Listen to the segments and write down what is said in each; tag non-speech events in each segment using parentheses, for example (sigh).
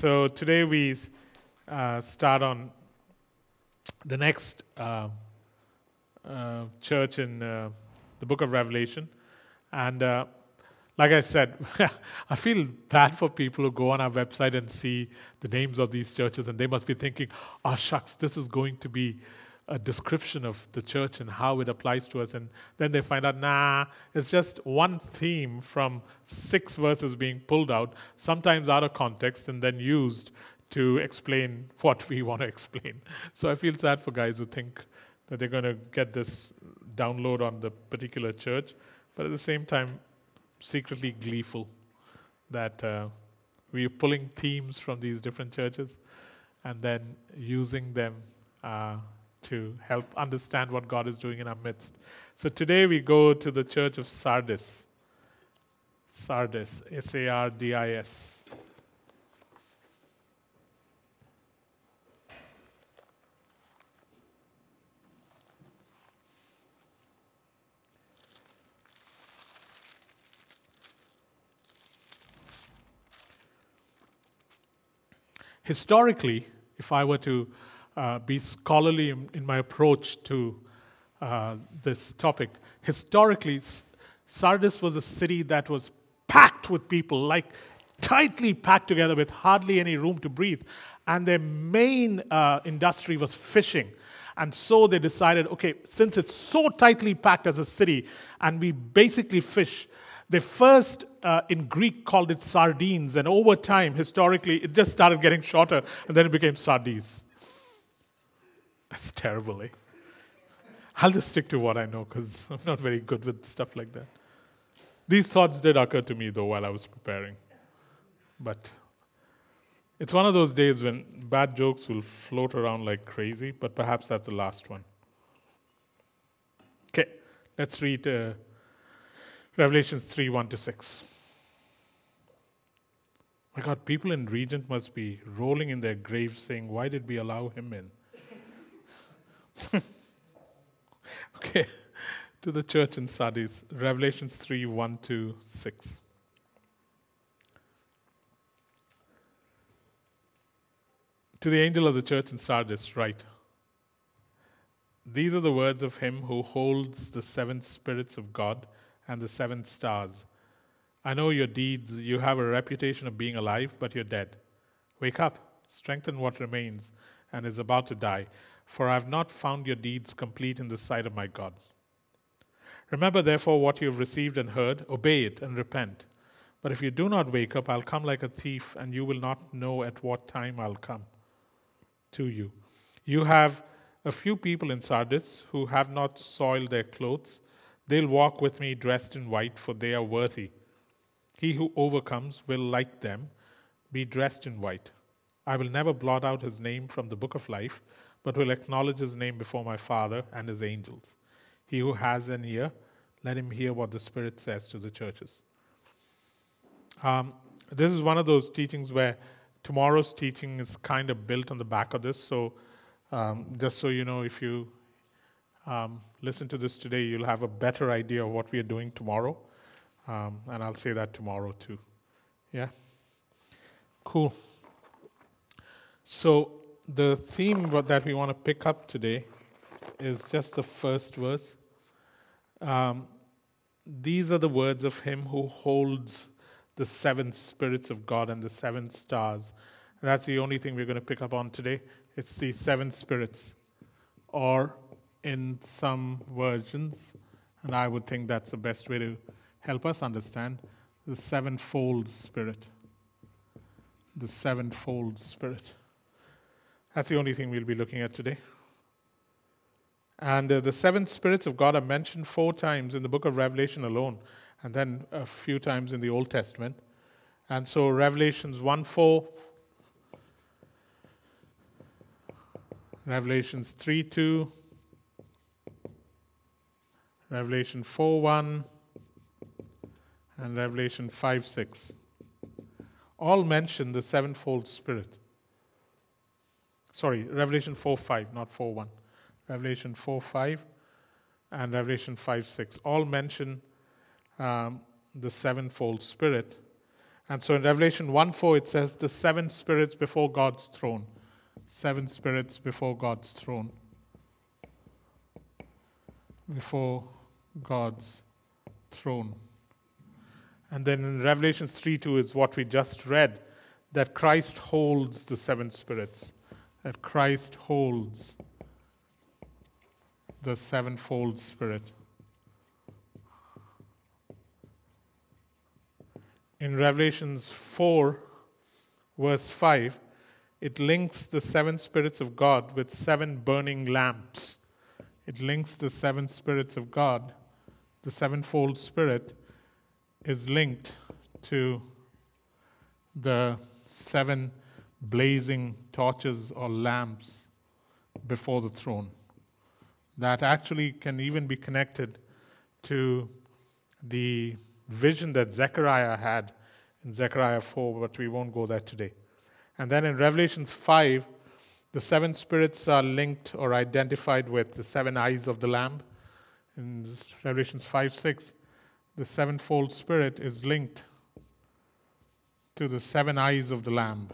So today we uh, start on the next uh, uh, church in uh, the book of Revelation. And uh, like I said, (laughs) I feel bad for people who go on our website and see the names of these churches, and they must be thinking, oh, shucks, this is going to be a description of the church and how it applies to us. And then they find out, nah, it's just one theme from six verses being pulled out, sometimes out of context, and then used to explain (laughs) what we want to explain. So I feel sad for guys who think that they're going to get this download on the particular church, but at the same time, secretly gleeful that uh, we're pulling themes from these different churches and then using them. Uh, to help understand what God is doing in our midst. So today we go to the church of Sardis. Sardis, S A R D I S. Historically, if I were to uh, be scholarly in, in, my approach to uh, this topic. Historically, Sardis was a city that was packed with people, like tightly packed together with hardly any room to breathe. And their main uh, industry was fishing. And so they decided okay, since it's so tightly packed as a city, and we basically fish, they first uh, in Greek called it sardines, and over time, historically, it just started getting shorter, and then it became sardines. That's terrible, eh? I'll just stick to what I know because I'm not very good with stuff like that. These thoughts did occur to me, though, while I was preparing. But it's one of those days when bad jokes will float around like crazy, but perhaps that's the last one. Okay, let's read uh, Revelations 3 1 to 6. My God, people in Regent must be rolling in their graves saying, Why did we allow him in? (laughs) okay, to the church in Sardis, Revelations 3 1 to 6. To the angel of the church in Sardis, write These are the words of him who holds the seven spirits of God and the seven stars. I know your deeds. You have a reputation of being alive, but you're dead. Wake up, strengthen what remains and is about to die for I have not found your deeds complete in the sight of my God. Remember, therefore, what you have received and heard, obey it and repent. But if you do not wake up, I'll come like a thief, and you will not know at what time I'll come to you. You have a few people in Sardis who have not soiled their clothes. They'll walk with me dressed in white, for they are worthy. He who overcomes will, like them, be dressed in white. I will never blot out his name from the book of life but will acknowledge his name before my Father and his angels. He who has an ear, let him hear what the Spirit says to the churches. Um, this is one of those teachings where tomorrow's teaching is kind of built on the back of this. So, um, just so you know, if you um, listen to this today, you'll have a better idea of what we are doing tomorrow. Um, and I'll say that tomorrow too. Yeah? Cool. So, the theme that we want to pick up today is just the first verse. Um, these are the words of him who holds the seven spirits of God and the seven stars. And that's the only thing we're going to pick up on today. It's the seven spirits, or in some versions, and I would think that's the best way to help us understand the sevenfold spirit. The sevenfold spirit. That's the only thing we'll be looking at today. And uh, the seven spirits of God are mentioned four times in the book of Revelation alone, and then a few times in the Old Testament. And so, Revelations 1 4, Revelations 3 2, Revelation 4 1, and Revelation 5 6 all mention the sevenfold Spirit. Sorry, Revelation 4 5, not 4 1. Revelation 4 5 and Revelation 5 6 all mention um, the sevenfold Spirit. And so in Revelation 1 4, it says, The seven spirits before God's throne. Seven spirits before God's throne. Before God's throne. And then in Revelation 3 2 is what we just read that Christ holds the seven spirits, that Christ holds the sevenfold spirit. In Revelations 4, verse 5, it links the seven spirits of God with seven burning lamps. It links the seven spirits of God, the sevenfold spirit is linked to the seven blazing torches or lamps before the throne. That actually can even be connected to the vision that Zechariah had in Zechariah 4, but we won't go there today. And then in Revelations 5, the seven spirits are linked or identified with the seven eyes of the Lamb. In Revelations 5 6, the sevenfold spirit is linked to the seven eyes of the Lamb.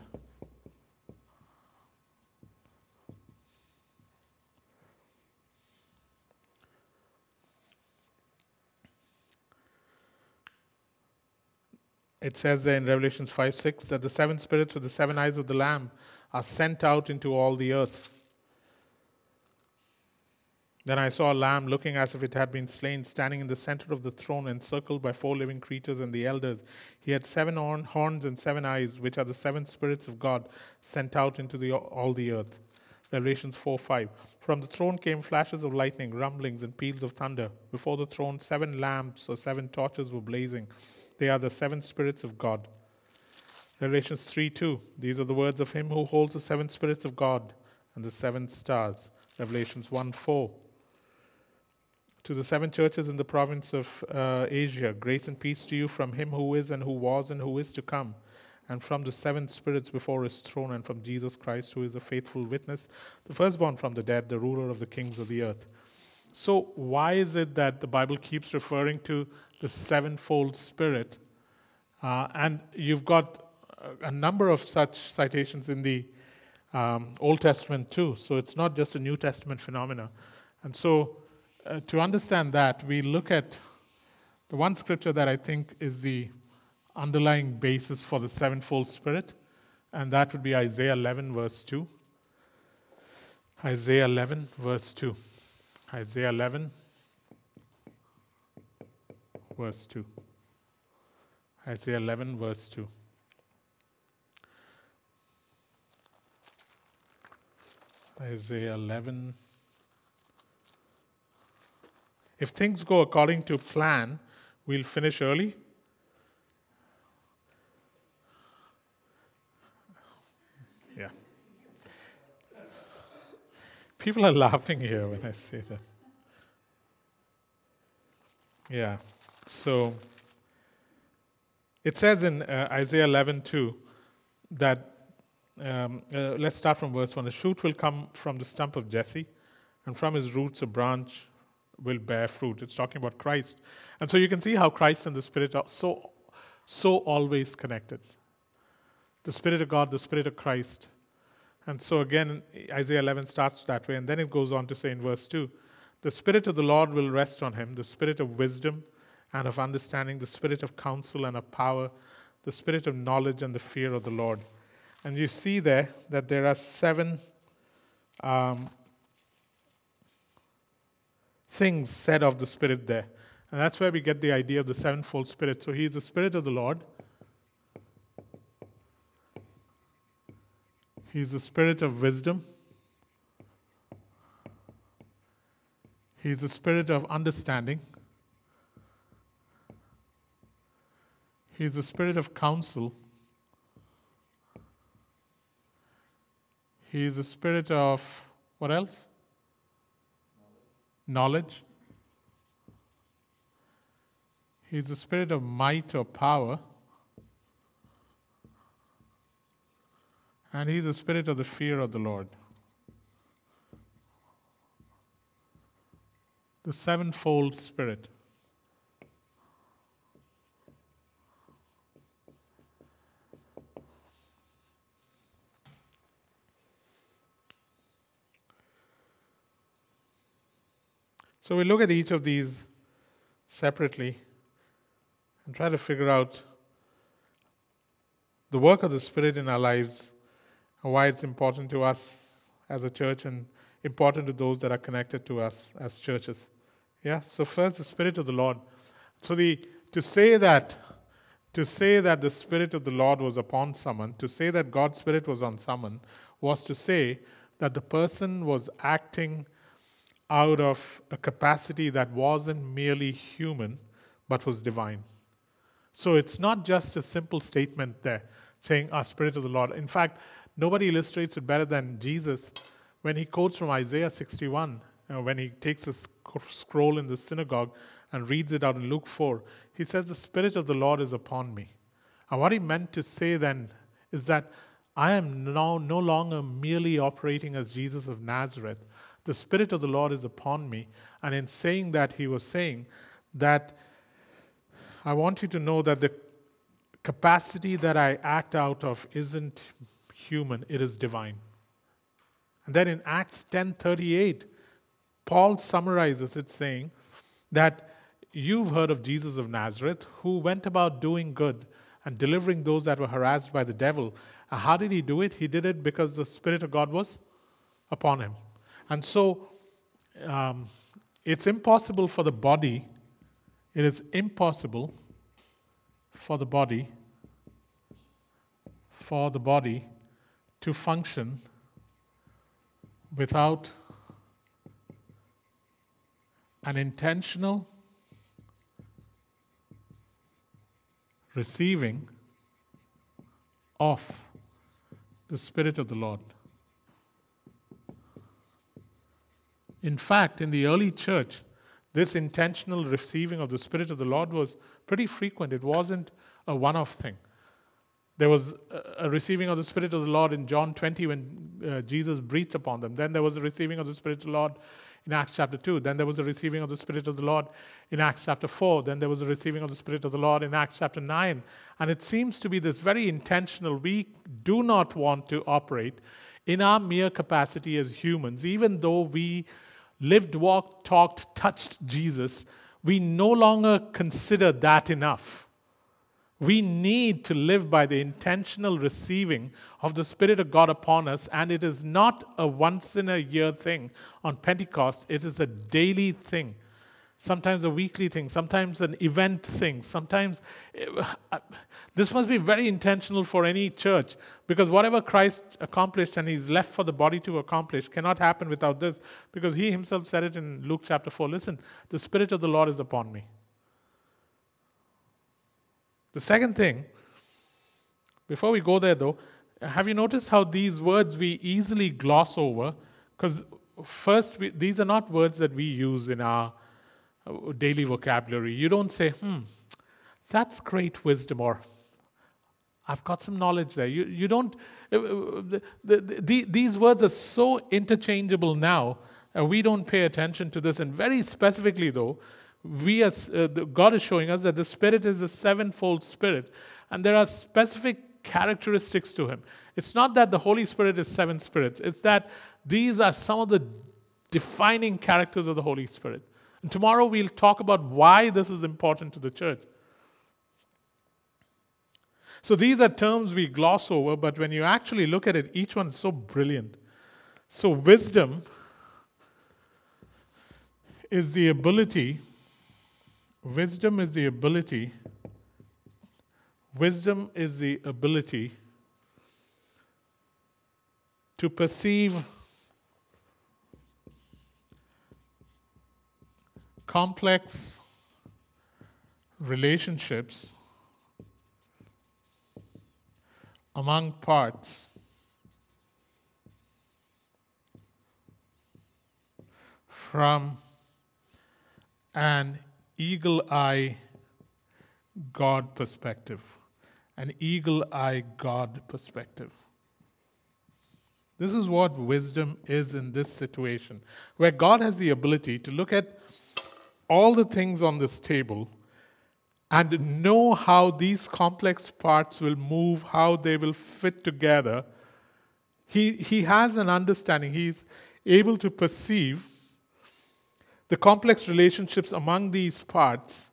It says there in Revelations 5 6 that the seven spirits with the seven eyes of the Lamb are sent out into all the earth. Then I saw a lamb looking as if it had been slain, standing in the center of the throne, encircled by four living creatures and the elders. He had seven horns and seven eyes, which are the seven spirits of God sent out into the, all the earth. Revelations 4 5. From the throne came flashes of lightning, rumblings, and peals of thunder. Before the throne, seven lamps or seven torches were blazing. They are the seven spirits of God. Revelations 3 2. These are the words of him who holds the seven spirits of God and the seven stars. Revelations 1 4 to the seven churches in the province of uh, Asia, grace and peace to you from him who is and who was and who is to come, and from the seven spirits before his throne, and from Jesus Christ, who is a faithful witness, the firstborn from the dead, the ruler of the kings of the earth. So, why is it that the Bible keeps referring to the sevenfold spirit? Uh, and you've got a number of such citations in the um, Old Testament too. So, it's not just a New Testament phenomena. And so, uh, to understand that, we look at the one scripture that I think is the underlying basis for the sevenfold spirit, and that would be Isaiah 11, verse 2. Isaiah 11, verse 2. Isaiah 11, verse 2. Isaiah 11, verse 2. Isaiah 11, if things go according to plan, we'll finish early. Yeah. People are laughing here when I say that. Yeah. So it says in uh, Isaiah 11:2 that, um, uh, let's start from verse 1 a shoot will come from the stump of Jesse, and from his roots a branch will bear fruit. It's talking about Christ. And so you can see how Christ and the Spirit are so, so always connected. The Spirit of God, the Spirit of Christ. And so again, Isaiah 11 starts that way, and then it goes on to say in verse 2 The Spirit of the Lord will rest on him, the Spirit of wisdom and of understanding, the Spirit of counsel and of power, the Spirit of knowledge and the fear of the Lord. And you see there that there are seven um, things said of the Spirit there. And that's where we get the idea of the sevenfold Spirit. So He is the Spirit of the Lord. He is the Spirit of wisdom. He is the Spirit of understanding. He is the Spirit of counsel. He is the Spirit of what else? knowledge. He's the spirit of might or power. And he's the spirit of the fear of the Lord. The sevenfold spirit. So we look at each of these separately and try to figure out the work of the Spirit in our lives and why it's important to us as a church and important to those that are connected to us as churches. Yeah, so first the Spirit of the Lord. So the to say that to say that the Spirit of the Lord was upon someone, to say that God's Spirit was on someone, was to say that the person was acting out of a capacity that wasn't merely human, but was divine. So it's not just a simple statement there saying, Our Spirit of the Lord. In fact, nobody illustrates it better than Jesus when he quotes from Isaiah 61, you know, when he takes a scroll in the synagogue and reads it out in Luke 4. He says, The Spirit of the Lord is upon me. And what he meant to say then is that I am now no longer merely operating as Jesus of Nazareth. The Spirit of the Lord is upon me. And in saying that, he was saying that I want you to know that the capacity that I act out of isn't human, it is divine. And then in Acts 10:38, Paul summarizes it saying that you've heard of Jesus of Nazareth who went about doing good and delivering those that were harassed by the devil. Uh, how did he do it? He did it because the Spirit of God was upon him. And so um, it's impossible for the body it is impossible for the body for the body to function without an intentional receiving of the Spirit of the Lord. In fact, in the early church, this intentional receiving of the Spirit of the Lord was pretty frequent. It wasn't a one off thing. There was a receiving of the Spirit of the Lord in John 20 when uh, Jesus breathed upon them. Then there was a receiving of the Spirit of the Lord in Acts chapter 2. Then there was a receiving of the Spirit of the Lord in Acts chapter 4. Then there was a receiving of the Spirit of the Lord in Acts chapter 9. And it seems to be this very intentional. We do not want to operate in our mere capacity as humans, even though we lived, walked, talked, touched Jesus, we no longer consider that enough. We need to live by the intentional receiving of the Spirit of God upon us, and it is not a once in a year thing on Pentecost, it is a daily thing sometimes a weekly thing, sometimes an event thing, sometimes. Eh, This must be very intentional for any church because whatever Christ accomplished and he's left for the body to accomplish cannot happen without this because he himself said it in Luke chapter 4 listen, the Spirit of the Lord is upon me. The second thing, before we go there though, have you noticed how these words we easily gloss over? Because first, we, these are not words that we use in our uh, daily vocabulary. You don't say, hmm, that's great wisdom, or I've got some knowledge there. You, you don't, uh, uh, the, the, the, these words are so interchangeable now, uh, we don't pay attention to this. And very specifically, though, we as, uh, God is showing us that the Spirit is a sevenfold Spirit, and there are specific characteristics to Him. It's not that the Holy Spirit is seven spirits, it's that these are some of the defining characters of the Holy Spirit. And tomorrow we'll talk about why this is important to the church. So these are terms we gloss over, but when you actually look at it, each one is so brilliant. So, wisdom is the ability, wisdom is the ability, wisdom is the ability to perceive complex relationships among parts from an eagle eye God perspective. An eagle eye God perspective. This is what wisdom is in this situation, where God has the ability to look at all the things on this table and know how these complex parts will move, how they will fit together, he, he has an understanding. He's able to perceive the complex relationships among these parts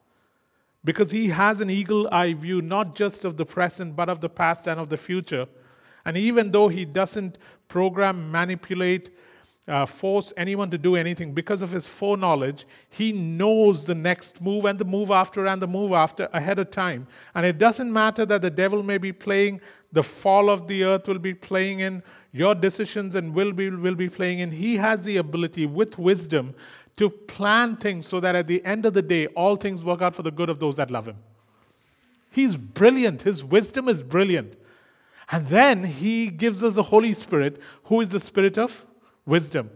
because he has an eagle eye view not just of the present but of the past and of the future. And even though he doesn't program, manipulate, uh, force anyone to do anything because of his foreknowledge, he knows the next move and the move after and the move after ahead of time. And it doesn't matter that the devil may be playing, the fall of the earth will be playing in, your decisions and will be, will be playing in. He has the ability with wisdom to plan things so that at the end of the day, all things work out for the good of those that love him. He's brilliant. His wisdom is brilliant. And then he gives us the Holy Spirit, who is the Spirit of wisdom.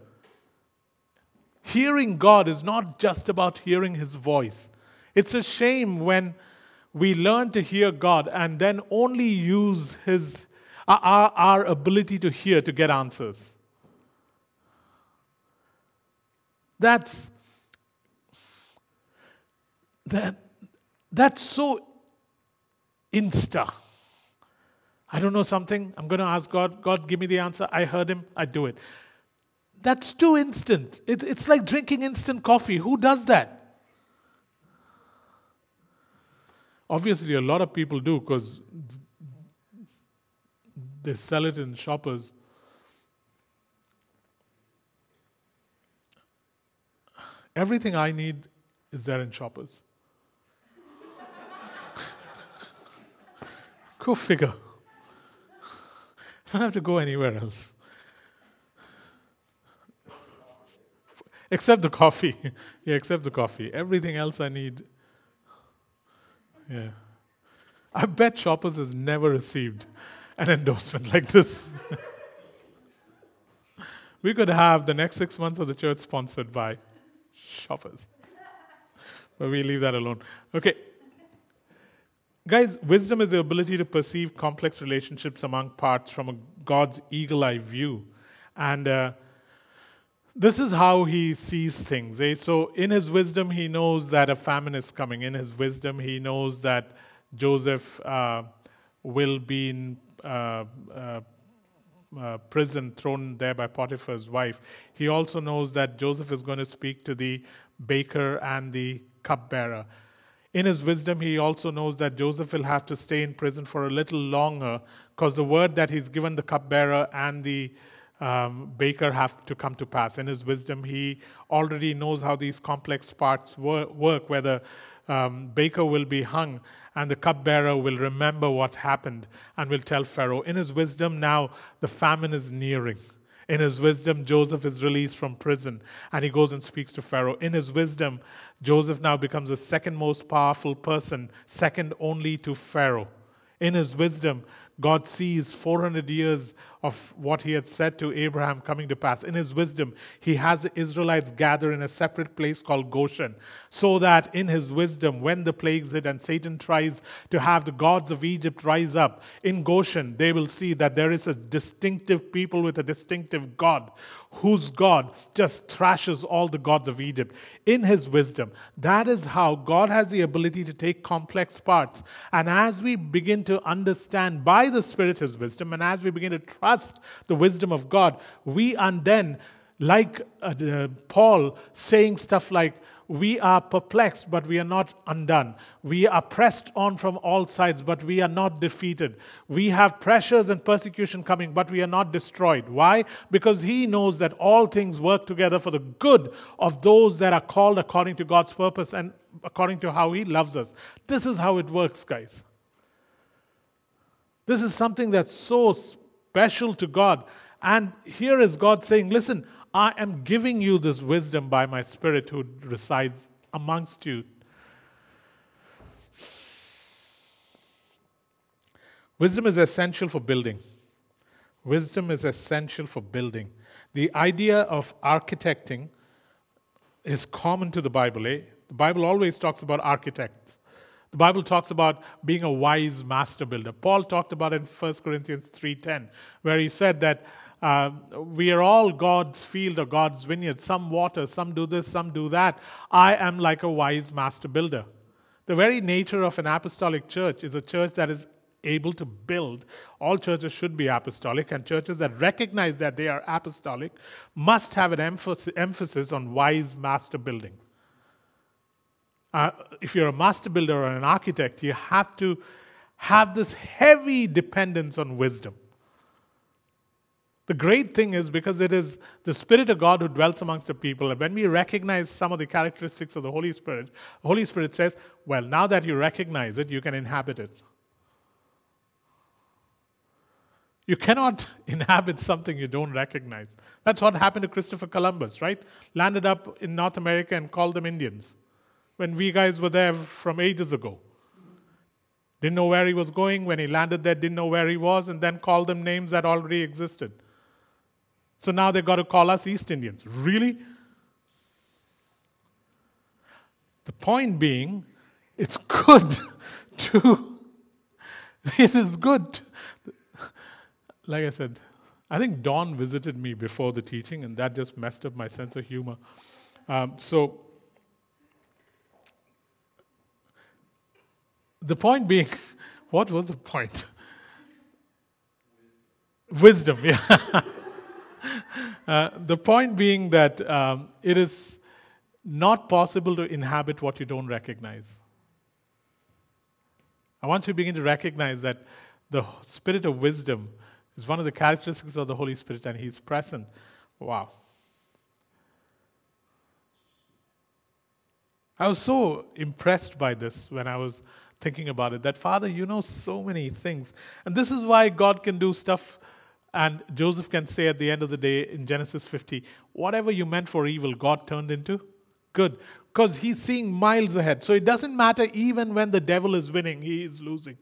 Hearing God is not just about hearing his voice. It's a shame when we learn to hear God and then only use his, uh, our, our ability to hear to get answers. That's that that's so insta. I don't know something, I'm going to ask God, God, give me the answer. I heard him, I do it. That's too instant. It, it's like drinking instant coffee. Who does that? Obviously, a lot of people do because they sell it in shoppers. Everything I need is there in shoppers. (laughs) go figure. (laughs) Don't have to go anywhere else. Except the coffee. (laughs) yeah, except the coffee. Everything else I need. Yeah. I bet Shoppers has never received an (laughs) endorsement like this. (laughs) we could have the next six months of the church sponsored by Shoppers. But we leave that alone. Okay. Guys, wisdom is the ability to perceive complex relationships among parts from a God's eagle eye view. And uh, this is how he sees things. Eh? So, in his wisdom, he knows that a famine is coming. In his wisdom, he knows that Joseph uh, will be in uh, uh, uh, prison, thrown there by Potiphar's wife. He also knows that Joseph is going to speak to the baker and the cupbearer. In his wisdom, he also knows that Joseph will have to stay in prison for a little longer because the word that he's given the cupbearer and the um, Baker have to come to pass. In his wisdom, he already knows how these complex parts wor- work, whether um, Baker will be hung and the cupbearer will remember what happened and will tell Pharaoh. In his wisdom, now the famine is nearing. In his wisdom, Joseph is released from prison and he goes and speaks to Pharaoh. In his wisdom, Joseph now becomes the second most powerful person, second only to Pharaoh. In his wisdom, God sees 400 years of what he had said to Abraham coming to pass. In his wisdom, he has the Israelites gather in a separate place called Goshen, so that in his wisdom, when the plagues hit and Satan tries to have the gods of Egypt rise up, in Goshen, they will see that there is a distinctive people with a distinctive God whose God just thrashes all the gods of Egypt in his wisdom. That is how God has the ability to take complex parts. And as we begin to understand by the Spirit his wisdom, and as we begin to trust the wisdom of God, we are then, like uh, Paul, saying stuff like, we are perplexed, but we are not undone. We are pressed on from all sides, but we are not defeated. We have pressures and persecution coming, but we are not destroyed. Why? Because He knows that all things work together for the good of those that are called according to God's purpose and according to how He loves us. This is how it works, guys. This is something that's so special to God. And here is God saying, Listen, I am giving you this wisdom by my Spirit who resides amongst you. Wisdom is essential for building. Wisdom is essential for building. The idea of architecting is common to the Bible. Eh? The Bible always talks about architects. The Bible talks about being a wise master builder. Paul talked about in 1 Corinthians 3:10, where he said that uh, we are all God's field or God's vineyard. Some water, some do this, some do that. I am like a wise master builder. The very nature of an apostolic church is a church that is able to build. All churches should be apostolic, and churches that recognize that they are apostolic must have an emphasis on wise master building. Uh, if you're a master builder or an architect, you have to have this heavy dependence on wisdom. The great thing is because it is the Spirit of God who dwells amongst the people, and when we recognize some of the characteristics of the Holy Spirit, the Holy Spirit says, Well, now that you recognize it, you can inhabit it. You cannot (laughs) inhabit something you don't recognize. That's what happened to Christopher Columbus, right? Landed up in North America and called them Indians when we guys were there from ages ago. Didn't know where he was going. When he landed there, didn't know where he was, and then called them names that already existed. So now they've got to call us East Indians. Really? The point being, it's good (laughs) to, it is good. Like I said, I think Dawn visited me before the teaching, and that just messed up my sense of humor. Um, so, the point being, (laughs) what was the point? Wisdom, yeah. (laughs) Uh, the point being that um, it is not possible to inhabit what you don't recognize. And once you begin to recognize that the spirit of wisdom is one of the characteristics of the Holy Spirit and He's present, wow. I was so impressed by this when I was thinking about it that, Father, you know so many things. And this is why God can do stuff and Joseph can say at the end of the day in Genesis 50, whatever you meant for evil, God turned into good. Because he's seeing miles ahead. So it doesn't matter even when the devil is winning, he is losing.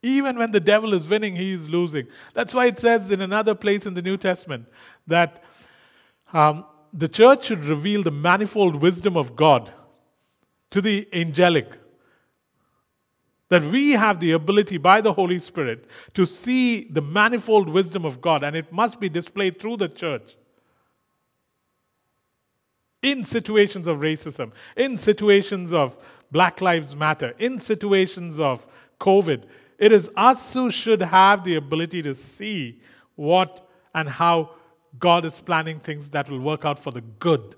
Even when the devil is winning, he is losing. That's why it says in another place in the New Testament that um, the church should reveal the manifold wisdom of God to the angelic that we have the ability by the Holy Spirit to see the manifold wisdom of God, and it must be displayed through the church in situations of racism, in situations of Black Lives Matter, in situations of COVID. It is us who should have the ability to see what and how God is planning things that will work out for the good.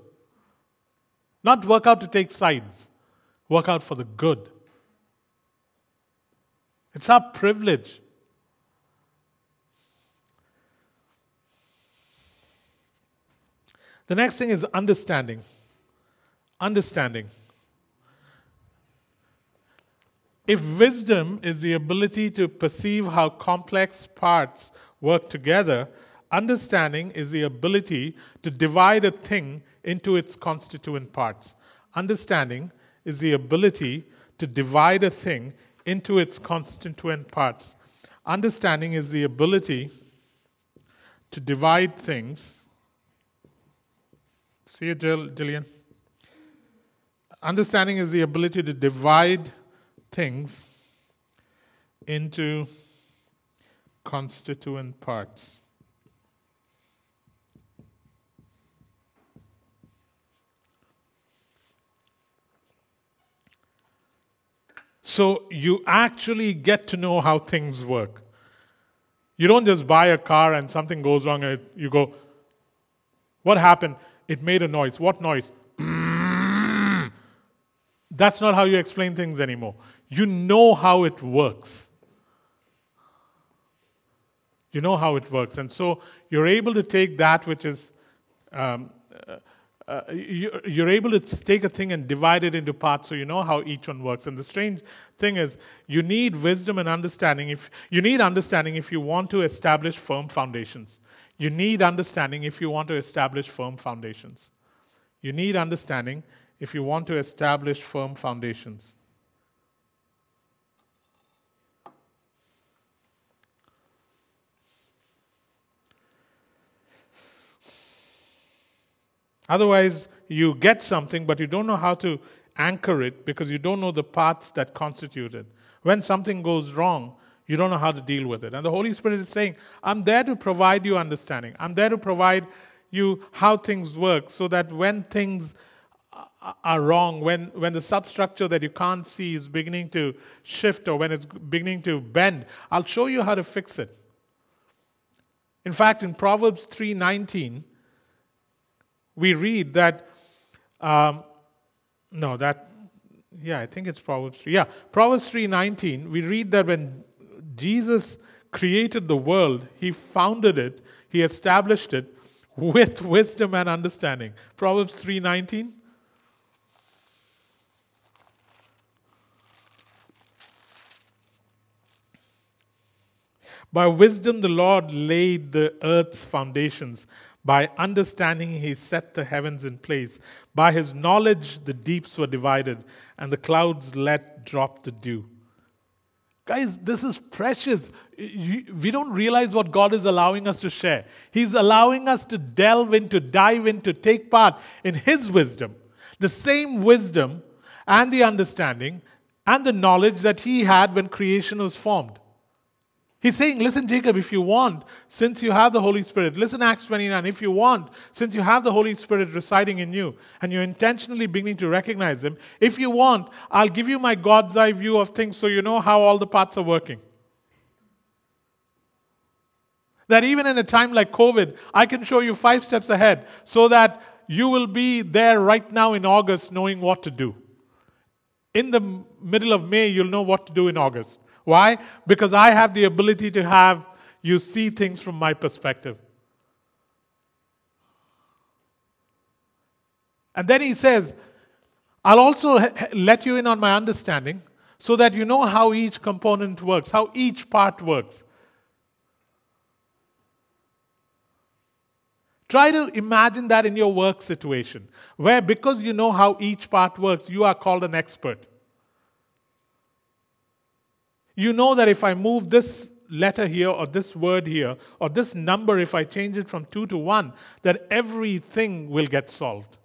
Not work out to take sides, work out for the good. It's our privilege. The next thing is understanding. Understanding. If wisdom is the ability to perceive how complex parts work together, understanding is the ability to divide a thing into its constituent parts. Understanding is the ability to divide a thing into its constituent parts. Understanding is the ability to divide things. See it, Jillian? Understanding is the ability to divide things into constituent parts. So you actually get to know how things work. You don't just buy a car and something goes wrong and you go, What happened? It made a noise. What noise? That's not how you explain things anymore. You know how it works. You know how it works. And so you're able to take that which is um, uh, you, you're able to take a thing and divide it into parts so you know how each one works. And the strange thing is, you need wisdom and understanding. If you need understanding if you want to establish firm foundations, you need understanding if you want to establish firm foundations. You need understanding if you want to establish firm foundations. Otherwise, you get something, but you don't know how to anchor it because you don't know the parts that constitute it. When something goes wrong, you don't know how to deal with it. And the Holy Spirit is saying, I'm there to provide you understanding. I'm there to provide you how things work so that when things are wrong, when, when the substructure that you can't see is beginning to shift or when it's beginning to bend, I'll show you how to fix it. In fact, in Proverbs 3:19, we read that um, no, that yeah, I think it's Proverbs 3. Yeah, Proverbs 3:19, we read that when Jesus created the world, he founded it, he established it with wisdom and understanding. Proverbs 3:19 By wisdom the Lord laid the earth's foundations. By understanding he set the heavens in place. By his knowledge the deeps were divided, and the clouds let drop the dew. Guys, this is precious. We don't realize what God is allowing us to share. He's allowing us to delve into, dive into, take part in His wisdom. The same wisdom and the understanding and the knowledge that He had when creation was formed. He's saying, listen, Jacob, if you want, since you have the Holy Spirit, listen, Acts 29, if you want, since you have the Holy Spirit residing in you, and you're intentionally beginning to recognize Him, if you want, I'll give you my God's eye view of things so you know how all the parts are working. That even in a time like COVID, I can show you five steps ahead so that you will be there right now in August knowing what to do. In the middle of May, you'll know what to do in August. Why? Because I have the ability to have you see things from my perspective. And then he says, I'll also let you in on my understanding so that you know how each component works, how each part works. Try to imagine that in your work situation, where because you know how each part works, you are called an expert. You know that if I move this letter here or this word here or this number, if I change it from 2 to 1, that everything will get solved.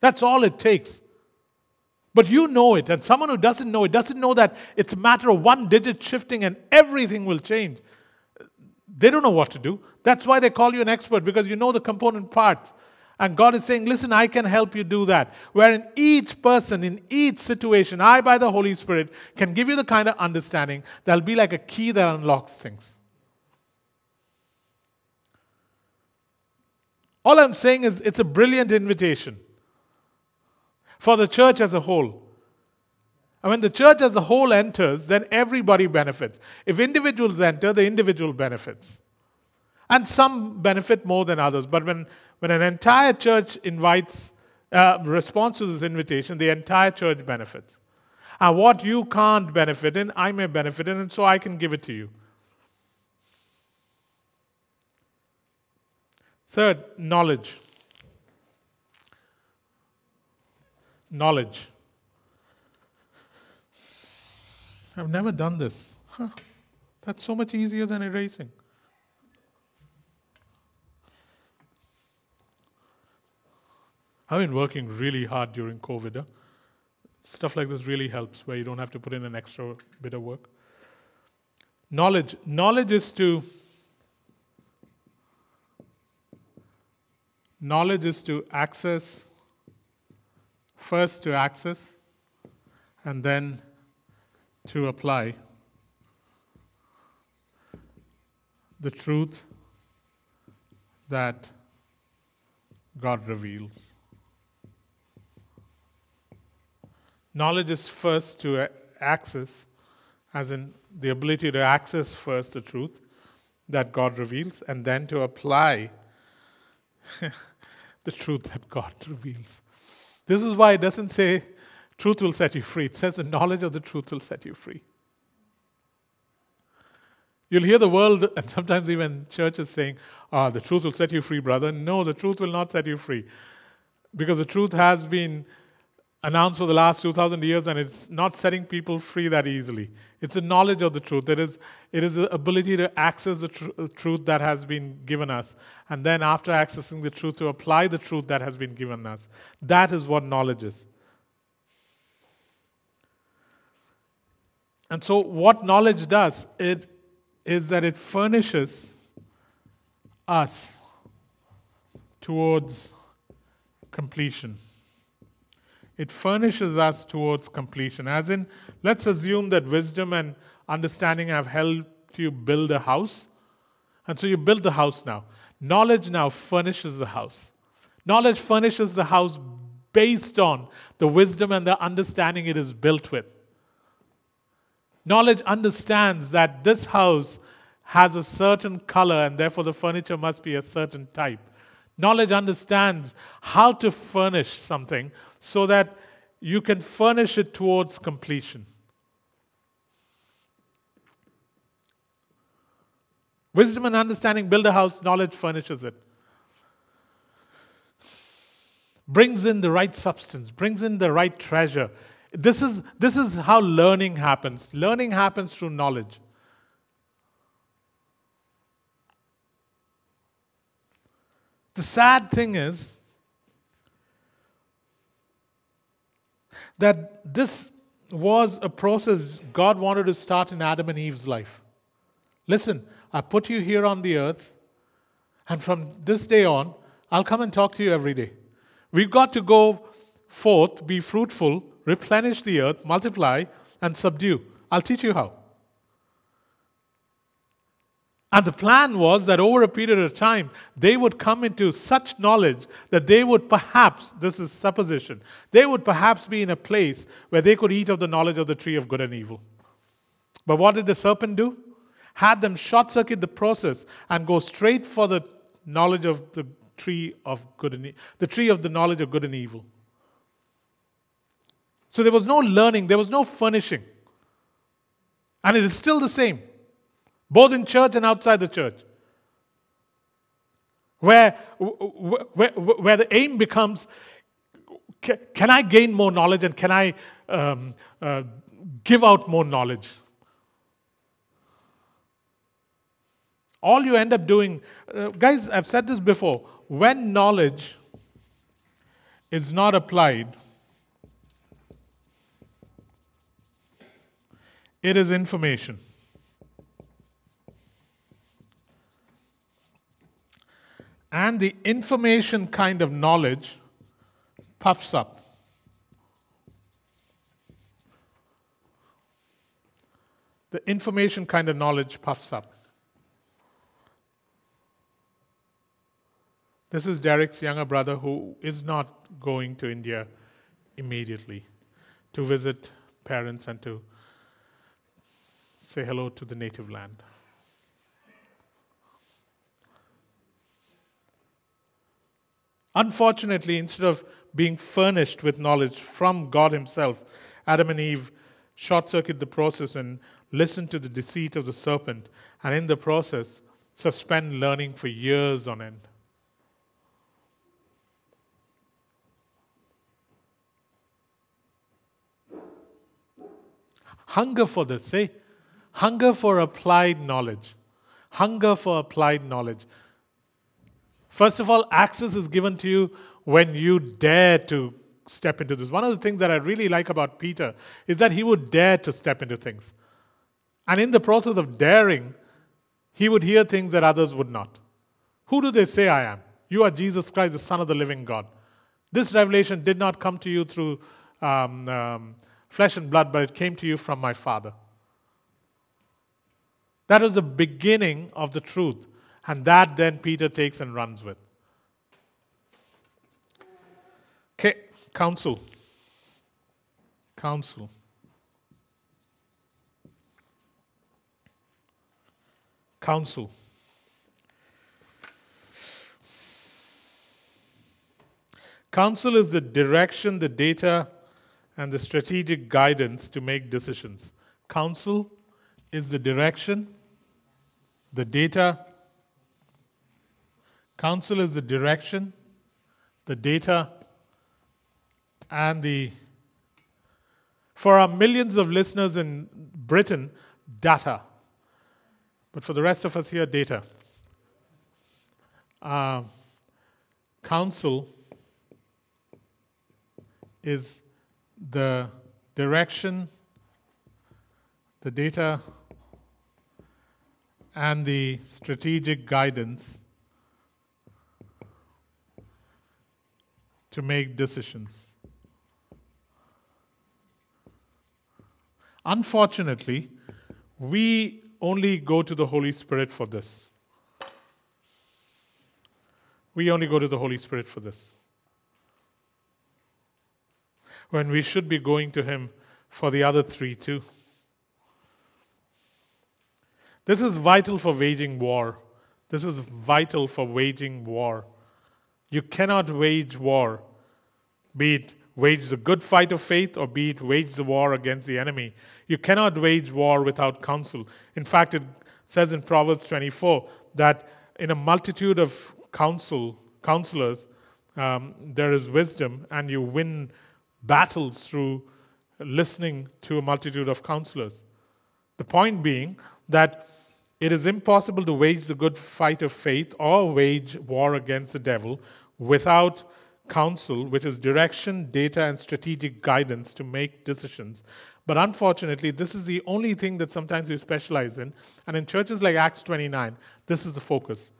That's all it takes. But you know it, and someone who doesn't know it doesn't know that it's a matter of one digit shifting and everything will change. They don't know what to do. That's why they call you an expert because you know the component parts. And God is saying, Listen, I can help you do that. Where in each person, in each situation, I, by the Holy Spirit, can give you the kind of understanding that'll be like a key that unlocks things. All I'm saying is, it's a brilliant invitation for the church as a whole. And when the church as a whole enters, then everybody benefits. If individuals enter, the individual benefits. And some benefit more than others. But when when an entire church invites, uh, responds to this invitation, the entire church benefits. And what you can't benefit in, I may benefit in, and so I can give it to you. Third, knowledge. Knowledge. I've never done this. Huh. That's so much easier than erasing. I've been working really hard during COVID. Huh? Stuff like this really helps where you don't have to put in an extra bit of work. Knowledge. Knowledge is to knowledge is to access first to access and then to apply the truth that God reveals. Knowledge is first to access, as in the ability to access first the truth that God reveals, and then to apply (laughs) the truth that God (laughs) reveals. This is why it doesn't say truth will set you free, it says the knowledge of the truth will set you free. You'll hear the world (laughs) and sometimes even churches saying, Ah, the truth will set you free, brother. No, the truth will not set you free. Because the truth has been announced for the last 2,000 years, and it's not setting people free that easily. It's a knowledge of the truth. It is, it is the ability to access the tr- uh, truth that has been given us. And then, after accessing the truth, to apply the truth that has been given us. That is what knowledge is. And so, what knowledge does, it is that it furnishes us towards completion. It furnishes us towards completion. As in, let's assume that wisdom and understanding have helped you build a house. And so you build the house now. Knowledge now furnishes the house. Knowledge furnishes the house based on the wisdom and the understanding it is built with. Knowledge understands that this house has a certain color and therefore the furniture must be a certain type. Knowledge understands how to furnish something so that you can furnish it towards completion. Wisdom and understanding build a house, knowledge furnishes it. Brings in the right substance, brings in the right treasure. This is, this is how learning happens. Learning happens through knowledge. The sad thing is that this was a process God wanted to start in Adam and Eve's life. Listen, I put you here on the earth, and from this day on, I'll come and talk to you every day. We've got to go forth, be fruitful, replenish the earth, multiply, and subdue. I'll teach you how. And the plan was that over a period of time, they would come into such knowledge that they would perhaps, this is supposition, they would perhaps be in a place where they could eat of the knowledge of the tree of good and evil. But what did the serpent do? Had them short circuit the process and go straight for the knowledge of the tree of good and evil, the tree of the knowledge of good and evil. So there was no learning, there was no furnishing. And it is still the same both in church and outside the church. Where, where, where the aim becomes can I gain more knowledge and can I um, uh, give out more knowledge? All you end up doing, uh, guys, I've said this before when knowledge is not applied, it is information. And the information kind of knowledge puffs up. The information kind of knowledge puffs up. This is Derek's younger brother who is not going to India immediately to visit parents and to say hello to the native land. Unfortunately, instead of being furnished with knowledge from God Himself, Adam and Eve short circuit the process and listen to the deceit of the serpent, and in the process, suspend learning for years on end. Hunger for this, say, hunger for applied knowledge. Hunger for applied knowledge. First of all, access is given to you when you dare to step into this. One of the things that I really like about Peter is that he would dare to step into things. And in the process of daring, he would hear things that others would not. Who do they say I am? You are Jesus Christ, the Son of the living God. This revelation did not come to you through um, um, flesh and blood, but it came to you from my Father. That was the beginning of the truth. And that then Peter takes and runs with. Okay, counsel. Counsel. Counsel. Counsel is the direction, the data, and the strategic guidance to make decisions. Counsel is the direction, the data, Counsel is the direction, the data, and the. For our millions of listeners in Britain, data. But for the rest of us here, data. Uh, counsel is the direction, the data, and the strategic guidance to make decisions. Unfortunately, we only go to the Holy Spirit for this. We only go to the Holy Spirit for this. When we should be going to Him for the other three too. This is vital for waging war. This is vital for waging war. You cannot wage war, be it wage the good fight of faith or be it wage the war against the enemy. You cannot wage war without counsel. In fact, it says in Proverbs 24 that in a multitude of counsel, counselors, um, there is wisdom, and you win battles through listening to a multitude of counselors. The point being that it is impossible to wage the good fight of faith or wage war against the devil without counsel, which is direction, data, and strategic guidance to make decisions. But unfortunately, this is the only thing that sometimes we specialize in. And in churches like Acts 29, this is the focus.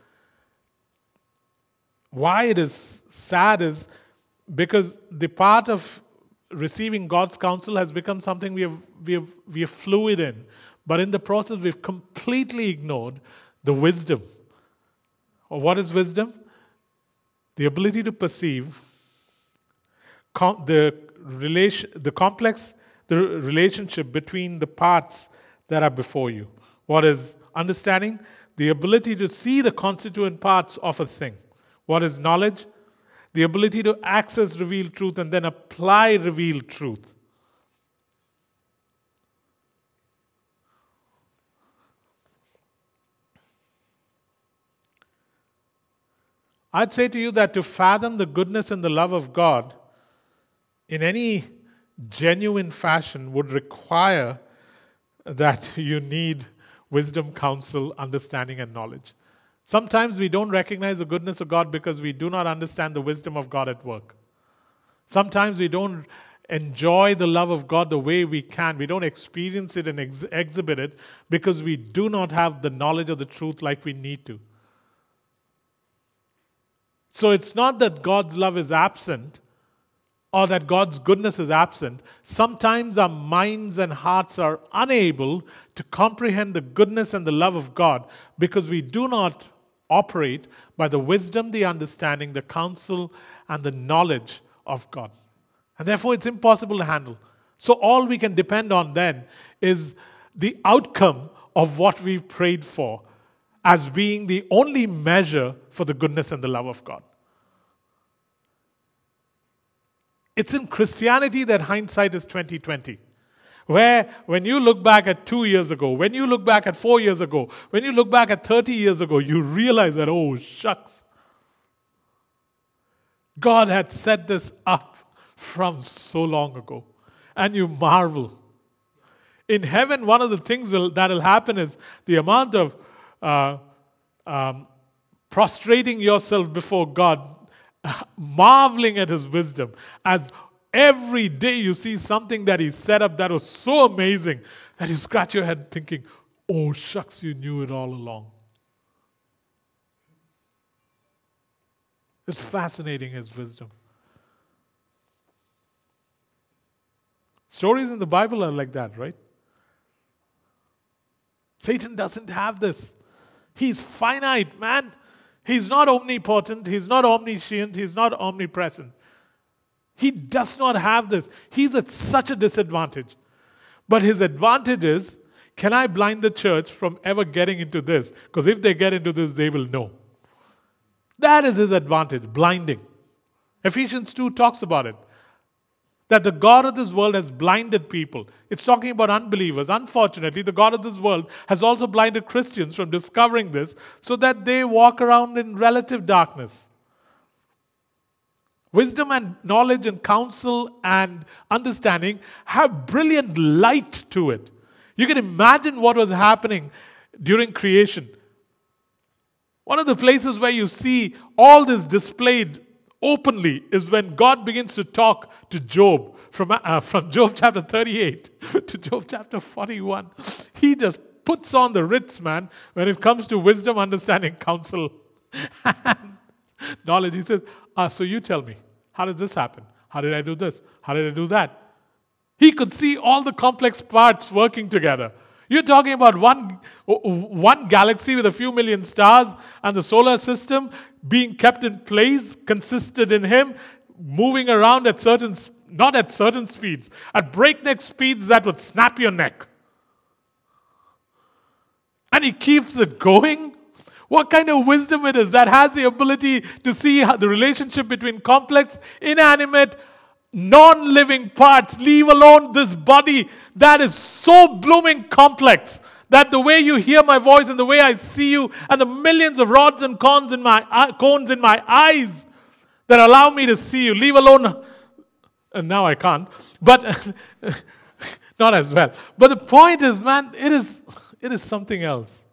Why it is sad is because the part of receiving God's counsel has become something we have, we have, we have fluid in. But in the process, we've completely ignored the wisdom. Or what is wisdom? The ability to perceive com- the, relation, the complex the relationship between the parts that are before you. What is understanding? The ability to see the constituent parts of a thing. What is knowledge? The ability to access revealed truth and then apply revealed truth. I'd say to you that to fathom the goodness and the love of God in any genuine fashion would require that you need wisdom, counsel, understanding, and knowledge. Sometimes we don't recognize the goodness of God because we do not understand the wisdom of God at work. Sometimes we don't enjoy the love of God the way we can. We don't experience it and ex- exhibit it because we do not have the knowledge of the truth like we need to. So it's not that God's love is absent or that God's goodness is absent. Sometimes our minds and hearts are unable to comprehend the goodness and the love of God because we do not operate by the wisdom, the understanding, the counsel, and the knowledge of God. And therefore, it's impossible to handle. So, all we can depend on then is the outcome of what we've prayed for as being the only measure for the goodness and the love of God. It's in Christianity that hindsight is 2020. Where when you look back at two years ago, when you look back at four years ago, when you look back at 30 years ago, you realize that, oh, shucks. God had set this up from so long ago. And you marvel. In heaven, one of the things that will happen is the amount of uh, um, prostrating yourself before God, marveling at His wisdom, as every day you see something that He set up that was so amazing that you scratch your head thinking, oh, shucks, you knew it all along. It's fascinating, His wisdom. Stories in the Bible are like that, right? Satan doesn't have this. He's finite, man. He's not omnipotent. He's not omniscient. He's not omnipresent. He does not have this. He's at such a disadvantage. But his advantage is can I blind the church from ever getting into this? Because if they get into this, they will know. That is his advantage, blinding. Ephesians 2 talks about it that the God of this world has blinded people. It's talking about unbelievers. Unfortunately, the God of this world has also blinded Christians from discovering this so that they walk around in relative darkness. Wisdom and knowledge and counsel and understanding have brilliant light to it. You can imagine what was happening during creation. One of the places where you see all this displayed openly is when God begins to talk to Job from, uh, (laughs) from Job chapter 38 to Job chapter 41. He just puts on the Ritz, man, when it comes to wisdom, understanding, (laughs) counsel, knowledge. He says, ah, So you tell me, How did this happen? How did I do this? How did I do that? He could see all the complex parts working together. You're talking about one, one galaxy with a few million stars and the solar system being kept in place, consisted in Him, moving around at certain, not at certain speeds, at breakneck speeds that would snap your neck. And He keeps it going. What kind of wisdom it is that has the ability to see the relationship between complex, inanimate, non living parts, leave alone this body that is so blooming complex that the way you hear my voice and the way I see you and the millions of rods and cones in my, uh, cones in my eyes that allow me to see you, leave alone. And now I can't, but (laughs) not as well. But the point is, man, it is, it is something else.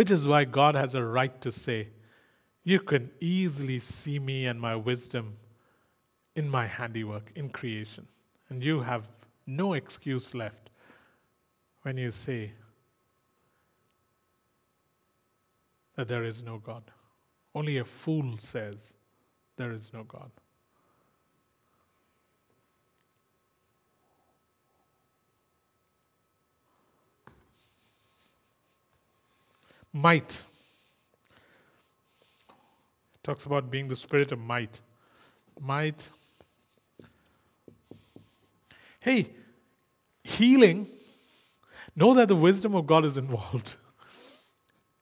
Which is why God has a right to say, You can easily see me and my wisdom in my handiwork, in creation. And you have no excuse left when you say that there is no God. Only a fool says there is no God. Might. talks about being the spirit of might. Might. Hey, healing, know that the wisdom of God is involved.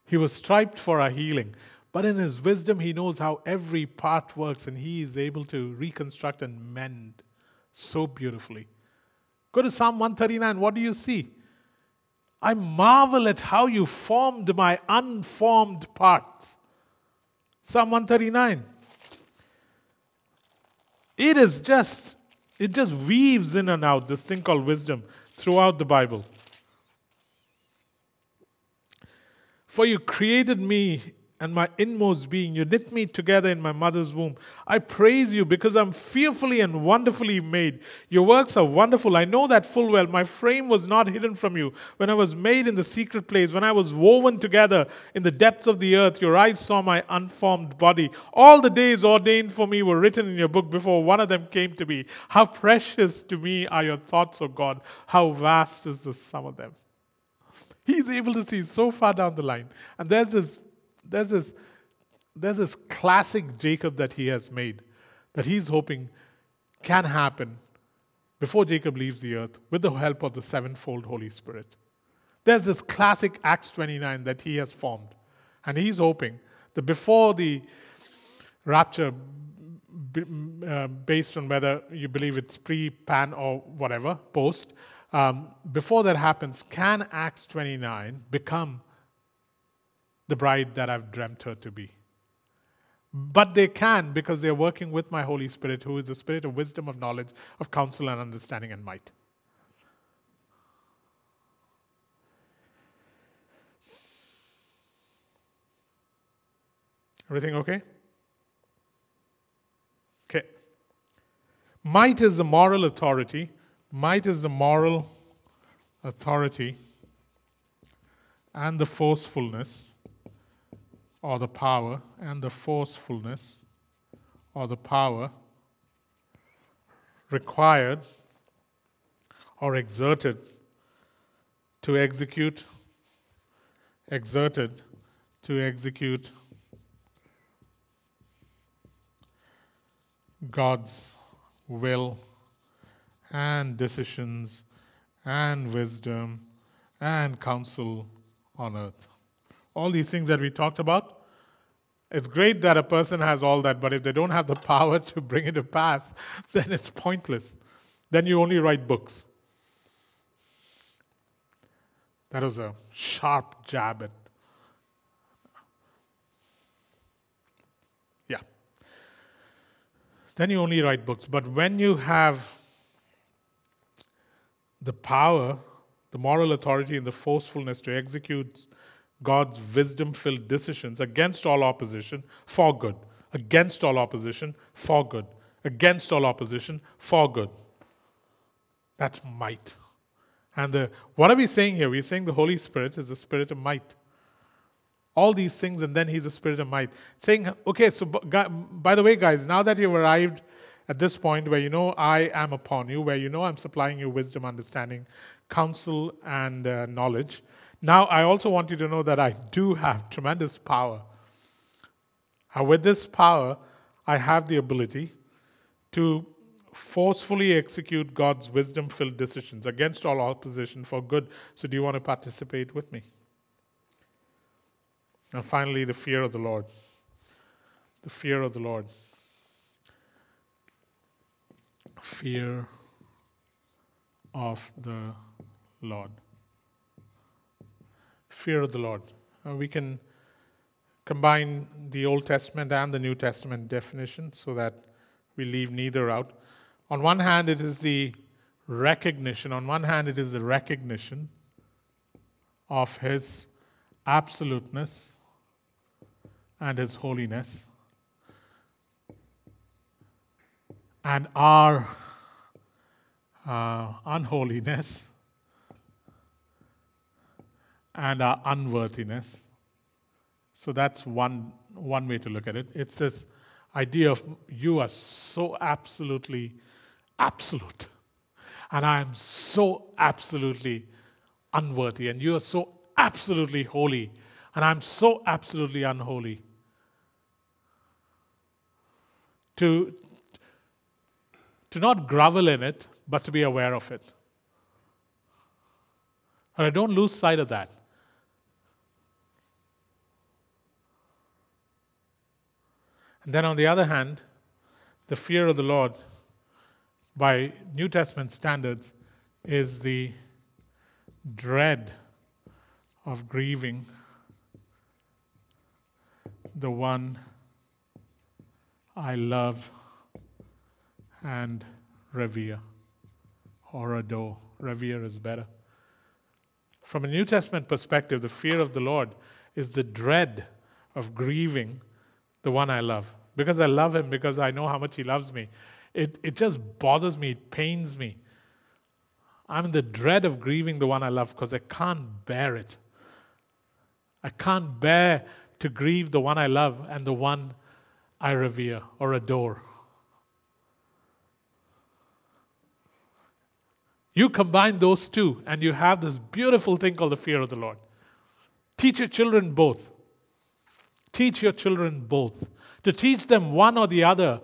He was striped for our healing. But in his wisdom, he knows how every part works and he is able to reconstruct and mend so beautifully. Go to Psalm 139. What do you see? I marvel at how you formed my unformed parts. Psalm 139. It is just, it just weaves in and out this thing called wisdom throughout the Bible. For you created me and my inmost being. You knit me together in my mother's womb. I praise you because I'm fearfully and wonderfully made. Your works are wonderful. I know that full well. My frame was not hidden from you. When I was made in the secret place, when I was woven together in the depths of the earth, your eyes saw my unformed body. All the days ordained for me were written in your book before one of them came to me. How precious to me are your thoughts, O God. How vast is the sum of them. He's able to see so far down the line. And there's this there's this, there's this classic Jacob that he has made that he's hoping can happen before Jacob leaves the earth with the help of the sevenfold Holy Spirit. There's this classic Acts 29 that he has formed. And he's hoping that before the rapture, uh, based on whether you believe it's pre, pan, or whatever, post, um, before that happens, can Acts 29 become the bride that I've dreamt her to be. But they can because they're working with my Holy Spirit, who is the spirit of wisdom, of knowledge, of counsel, and understanding and might. Everything okay? Okay. Might is the moral authority. Might is the moral authority and the forcefulness or the power and the forcefulness or the power required or exerted to execute, exerted to execute God's will and decisions and wisdom and counsel on earth all these things that we talked about. It's great that a person has all that, but if they don't have the (laughs) power to bring it to pass, (laughs) then it's pointless. Then you only write books. That was a sharp jab at. Yeah. Then you only write books. But when you have the power, the moral authority, and the forcefulness to execute God's wisdom filled decisions against all opposition for good, against all opposition for good, against all opposition for good. That's might. And the, what are we saying here? We're saying the Holy Spirit is the spirit of might. All these things, and then He's a spirit of might. Saying, okay, so by the way, guys, now that you've arrived at this point where you know I am upon you, where you know I'm supplying you wisdom, understanding, counsel, and uh, knowledge, now I also want you to know that I do have tremendous power. And with this power, I have the ability to forcefully execute God's wisdom filled decisions against all opposition for good. So, do you want to participate with me? And finally, the fear of the Lord. The fear of the Lord. Fear of the Lord. Fear of the Lord. Uh, we can combine the Old Testament and the New Testament definition so that we leave neither out. On one hand, it is the recognition, on one hand, it is the recognition of His absoluteness and His holiness, and our uh, unholiness and our unworthiness. So that's one, one way to look at it. It's this idea of you are so absolutely absolute, and I am so absolutely unworthy, and you are so absolutely holy, and I'm so absolutely unholy. To, to not grovel in it, but to be aware of it. And I don't lose sight of that. Then on the other hand, the fear of the Lord, by New Testament standards, is the dread of grieving the one I love and revere or adore. Revere is better. From a New Testament perspective, the fear of the Lord is the dread of grieving the one I love because I love him, because I know how much he loves me. It, it just bothers me, it pains me. I'm in the dread of grieving the one I love because I can't bear it. I can't bear to grieve the one I love and the one I revere or adore. You combine those two, and you have this beautiful thing called the fear of the Lord. Teach your children both. Teach your children both. To teach them one or the other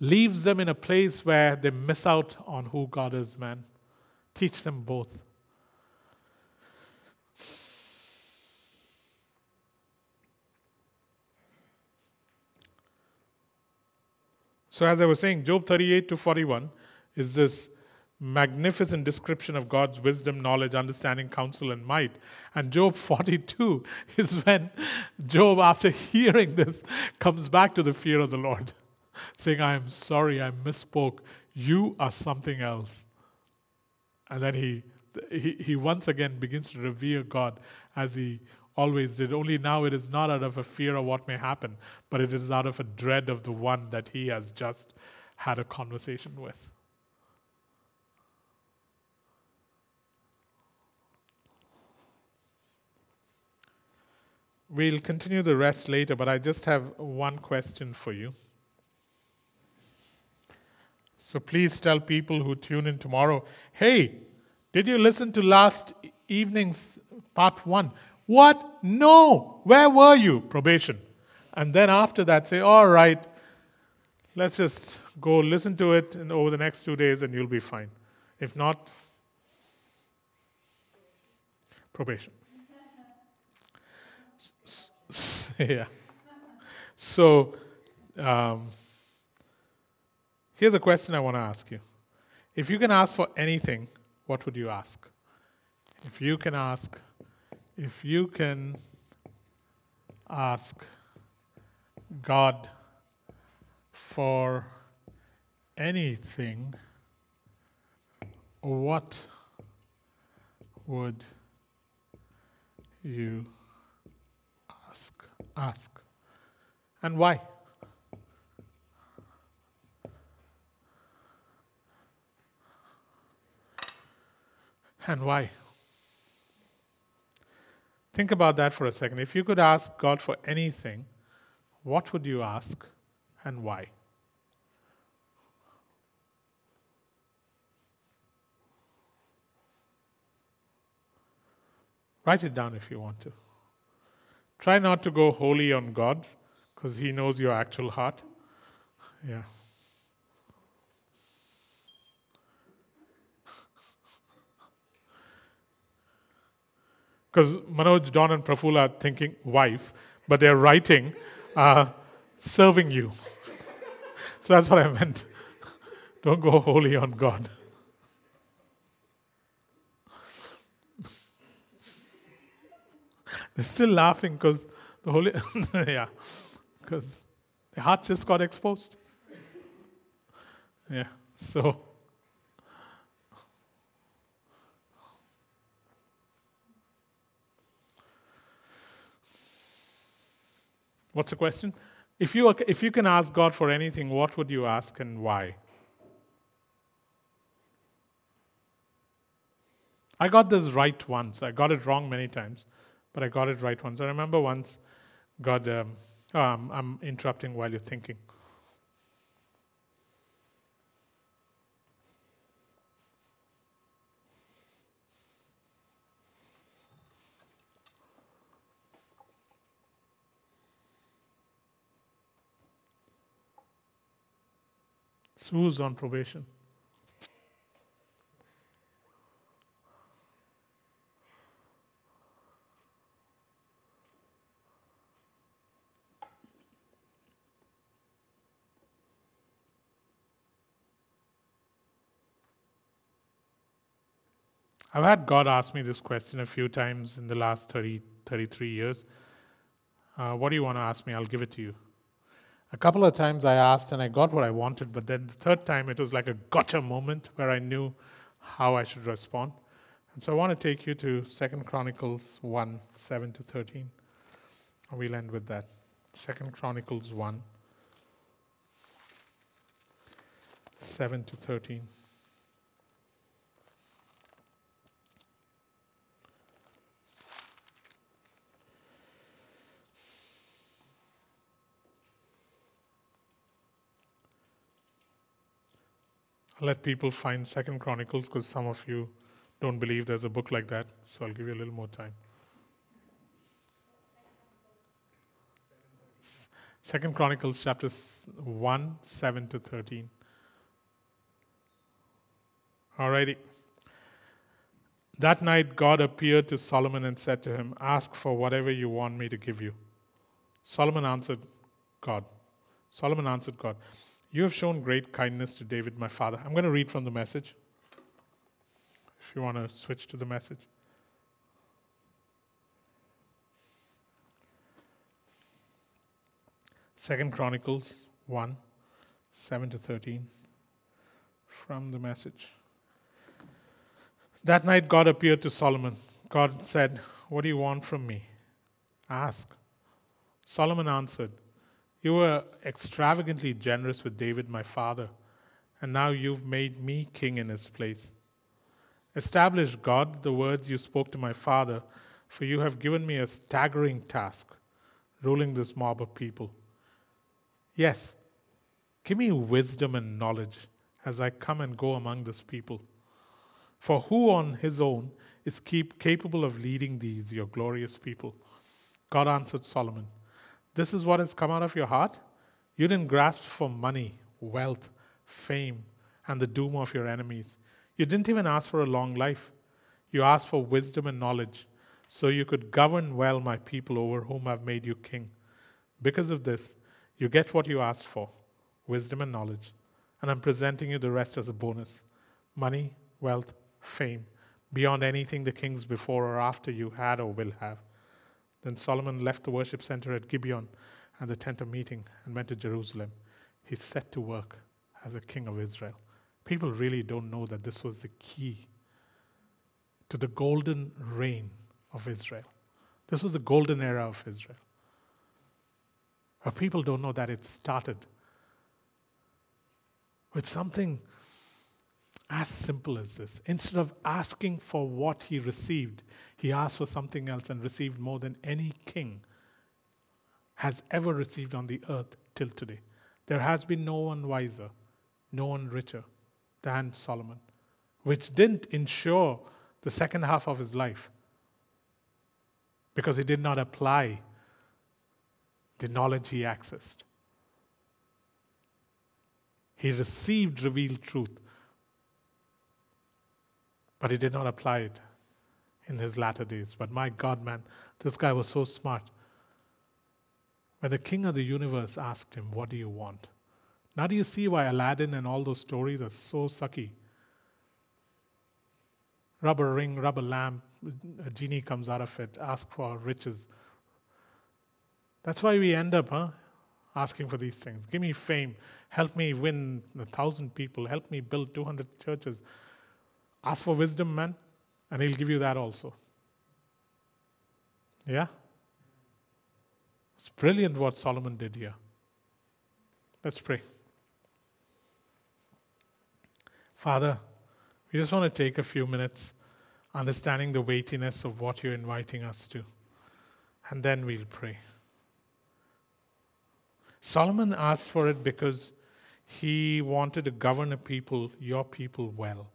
leaves them in a place where they miss out on who God is, man. Teach them both. So, as I was saying, Job 38 to 41 is this magnificent description of God's wisdom, knowledge, understanding, counsel, and might. And Job (laughs) 42 is when Job, after hearing this, comes back to the fear of the Lord, (laughs) saying, I am sorry, I misspoke. You are something else. And then he, he, he once again begins to revere God as he always did. Only now it is not out of a fear of what may happen, but it is out of a dread of the one that he has just had a conversation with. We'll continue the rest later, but I just have one question for you. So please tell people who tune in tomorrow hey, did you listen to last evening's part one? What? No. Where were you? Probation. And then after that, say, all right, let's just go listen to it and over the next two days and you'll be fine. If not, probation. (laughs) yeah. So, um, here's a question I want to ask you. If you can ask for anything, what would you ask? If you can ask, if you can ask God for anything, what would you ask. And why? And why? Think about that for a second. If you could ask God for anything, what would you ask and why? Write it down if you want to. Try not to go holy on God because He knows your actual heart. Yeah. (laughs) Because Manoj, Don, and Prafula are thinking wife, but they're writing uh, serving you. (laughs) so that's what I meant. (laughs) Don't go holy on God. They're still laughing because the Holy, (laughs) yeah, because the hearts just got exposed. Yeah, so. What's the question? If you, if you can ask God for anything, what would you ask and why? I got this right once. I got it wrong many times but I got it right once. I remember once God, um, oh, I'm, I'm interrupting while you're thinking. Sue's on probation. I've had God ask me this question a few times in the last 30, 33 years. Uh, what do you want to ask me? I'll give it to you. A couple of times I asked and I got what I wanted, but then the third time it was like a gotcha moment where I knew how I should respond. And so I want to take you to Second Chronicles 1 7 to 13. We'll end with that. Second Chronicles 1 7 to 13. Let people find Second Chronicles because some of you don't believe there's a book like that. So I'll give you a little more time. Second Chronicles chapter 1, 7 to 13. Alrighty. That night God appeared to Solomon and said to him, Ask for whatever you want me to give you. Solomon answered God. Solomon answered God, you have shown great kindness to David, my father. I'm going to read from the message. If you want to switch to the message. Second Chronicles 1 7 to 13 from the message. That night God appeared to Solomon. God said, What do you want from me? Ask. Solomon answered, you were extravagantly generous with David, my father, and now you've made me king in his place. Establish, God, the words you spoke to my father, for you have given me a staggering task, ruling this mob of people. Yes, give me wisdom and knowledge as I come and go among this people. For who on his own is capable of leading these, your glorious people? God answered Solomon. This is what has come out of your heart? You didn't grasp for money, wealth, fame, and the doom of your enemies. You didn't even ask for a long life. You asked for wisdom and knowledge so you could govern well my people over whom I've made you king. Because of this, you get what you asked for wisdom and knowledge. And I'm presenting you the rest as a bonus money, wealth, fame, beyond anything the kings before or after you had or will have. Then Solomon left the worship center at Gibeon and the tent of meeting and went to Jerusalem. He set to work as a king of Israel. People really don't know that this was the key to the golden reign of Israel. This was the golden era of Israel. But people don't know that it started with something As simple as this. Instead of asking for what he received, he asked for something else and received more than any king has ever received on the earth till today. There has been no one wiser, no one richer than Solomon, which didn't ensure the second half of his life because he did not apply the knowledge he accessed. He received revealed truth, but he did not apply it in his latter days. But my God, man, this guy was so smart. When the king of the universe asked him, What do you want? Now, do you see why Aladdin and all those stories are so sucky? Rubber ring, rubber lamp, a genie comes out of it, ask for riches. That's why we end up huh, asking for these things. Give me fame. Help me win a thousand people. Help me build 200 churches. Ask for wisdom, man, and he'll give you that also. Yeah? It's brilliant what Solomon did here. Let's pray. Father, we just want to take a few minutes understanding the weightiness of what you're inviting us to, and then we'll pray. Solomon asked for it because he wanted to govern a people, your people, well.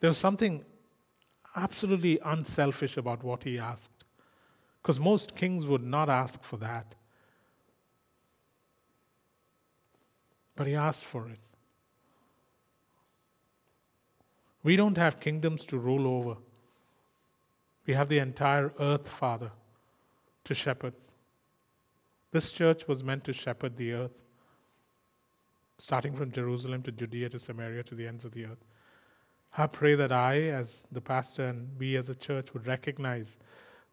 There was something absolutely unselfish about what he asked. Because most kings would not ask for that. But he asked for it. We don't have kingdoms to rule over. We have the entire earth, Father, to shepherd. This church was meant to shepherd the earth, starting from Jerusalem to Judea to Samaria to the ends of the earth. I pray that I, as the pastor, and we as a church would recognize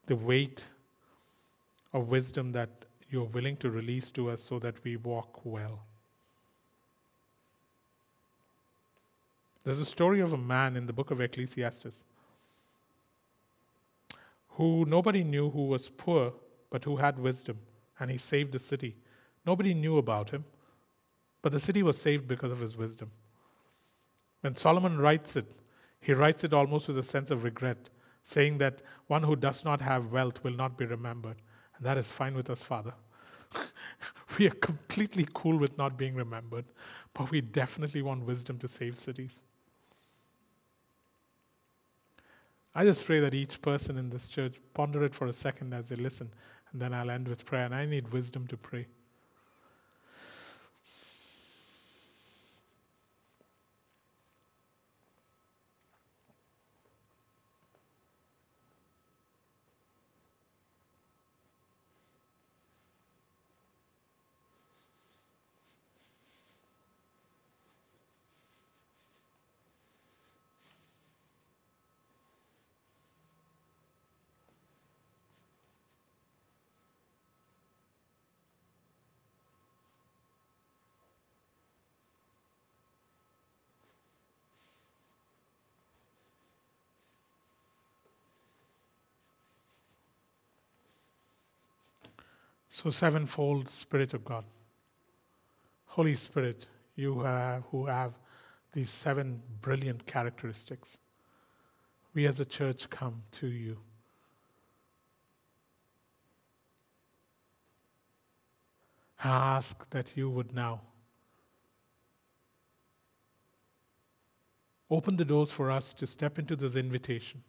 the weight of wisdom that you're willing to release to us so that we walk well. There's a story of a man in the book of Ecclesiastes who nobody knew who was poor, but who had wisdom, and he saved the city. Nobody knew about him, but the city was saved because of his wisdom. When Solomon writes it, he writes it almost with a sense of regret, saying that one who does not have wealth will not be remembered. And that is fine with us, Father. (laughs) we are completely cool with not being remembered, but we definitely want wisdom to save cities. I just pray that each person in this church ponder it for a second as they listen, and then I'll end with prayer. And I need wisdom to pray. So, sevenfold Spirit of God. Holy Spirit, you have, who have these seven brilliant characteristics. We as a church come to you. I ask that you would now open the doors for us to step into this invitation.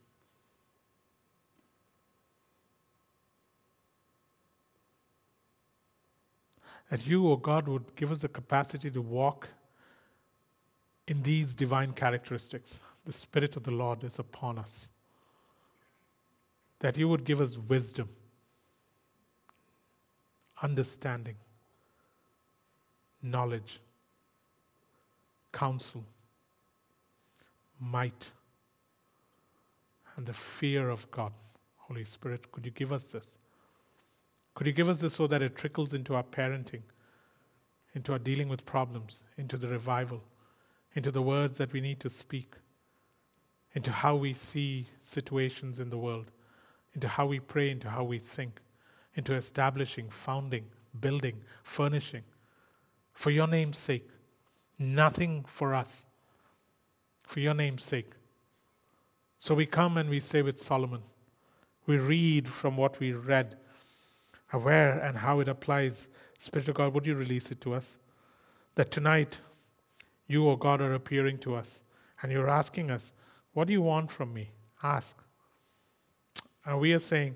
That you, O oh God, would give us the capacity to walk in these divine characteristics. The Spirit of the Lord is upon us. That you would give us wisdom, understanding, knowledge, counsel, might, and the fear of God. Holy Spirit, could you give us this? Could you give us this so that it trickles into our parenting, into our dealing with problems, into the revival, into the words that we need to speak, into how we see situations in the world, into how we pray, into how we think, into establishing, founding, building, furnishing, for your name's sake, nothing for us, for your name's sake. So we come and we say with Solomon, we read from what we read, where and how it applies. Spirit of God, would you release it to us? That tonight, you, O oh God, are appearing to us and you're asking us, What do you want from me? Ask. And we are saying,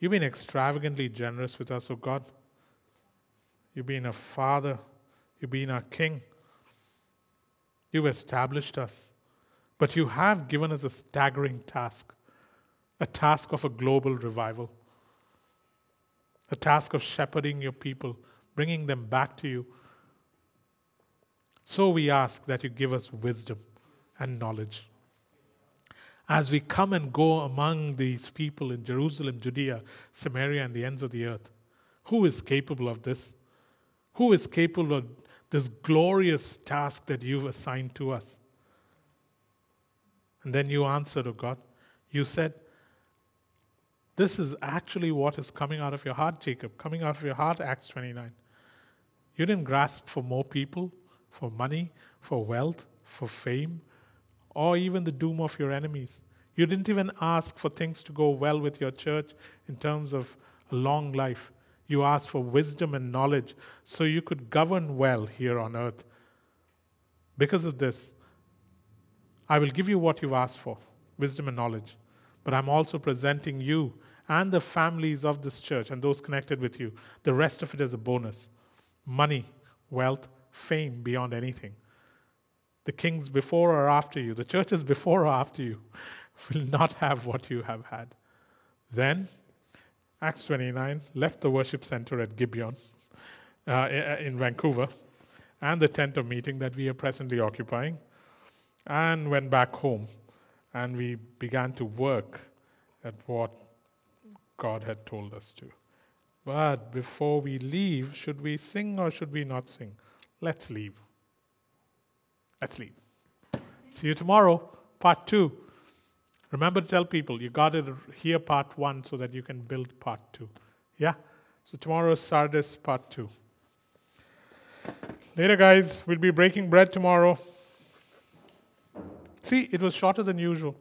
You've been extravagantly generous with us, O oh God. You've been a father, you've been our king. You've established us. But you have given us a staggering task a task of a global revival, a task of shepherding your people, bringing them back to you. So we ask that you give us wisdom and knowledge. As we come and go among these people in Jerusalem, Judea, Samaria, and the ends of the earth, who is capable of this? Who is capable of this glorious task that you've assigned to us? And then you answered, Oh God, you said, This is actually what is coming out of your heart, Jacob, coming out of your heart, Acts 29. You didn't grasp for more people, for money, for wealth, for fame, or even the doom of your enemies. You didn't even ask for things to go well with your church in terms of a long life. You asked for wisdom and knowledge so you could govern well here on earth. Because of this, I will give you what you've asked for wisdom and knowledge. But I'm also presenting you and the families of this church and those connected with you, the rest of it is a bonus money, wealth, fame beyond anything. The kings before or after you, the churches before or after you, (laughs) will not have what you have had. Then, Acts 29 left the worship center at Gibeon uh, in Vancouver and the tent of meeting that we are presently occupying and went back home. And we began to work at what God had told us to. But before we leave, should we sing or should we not sing? Let's leave. Let's leave. See you tomorrow, part two. Remember to tell people you got to hear part one so that you can build part two. Yeah? So tomorrow is Sardis part two. Later, guys, we'll be breaking bread tomorrow. See, it was shorter than usual.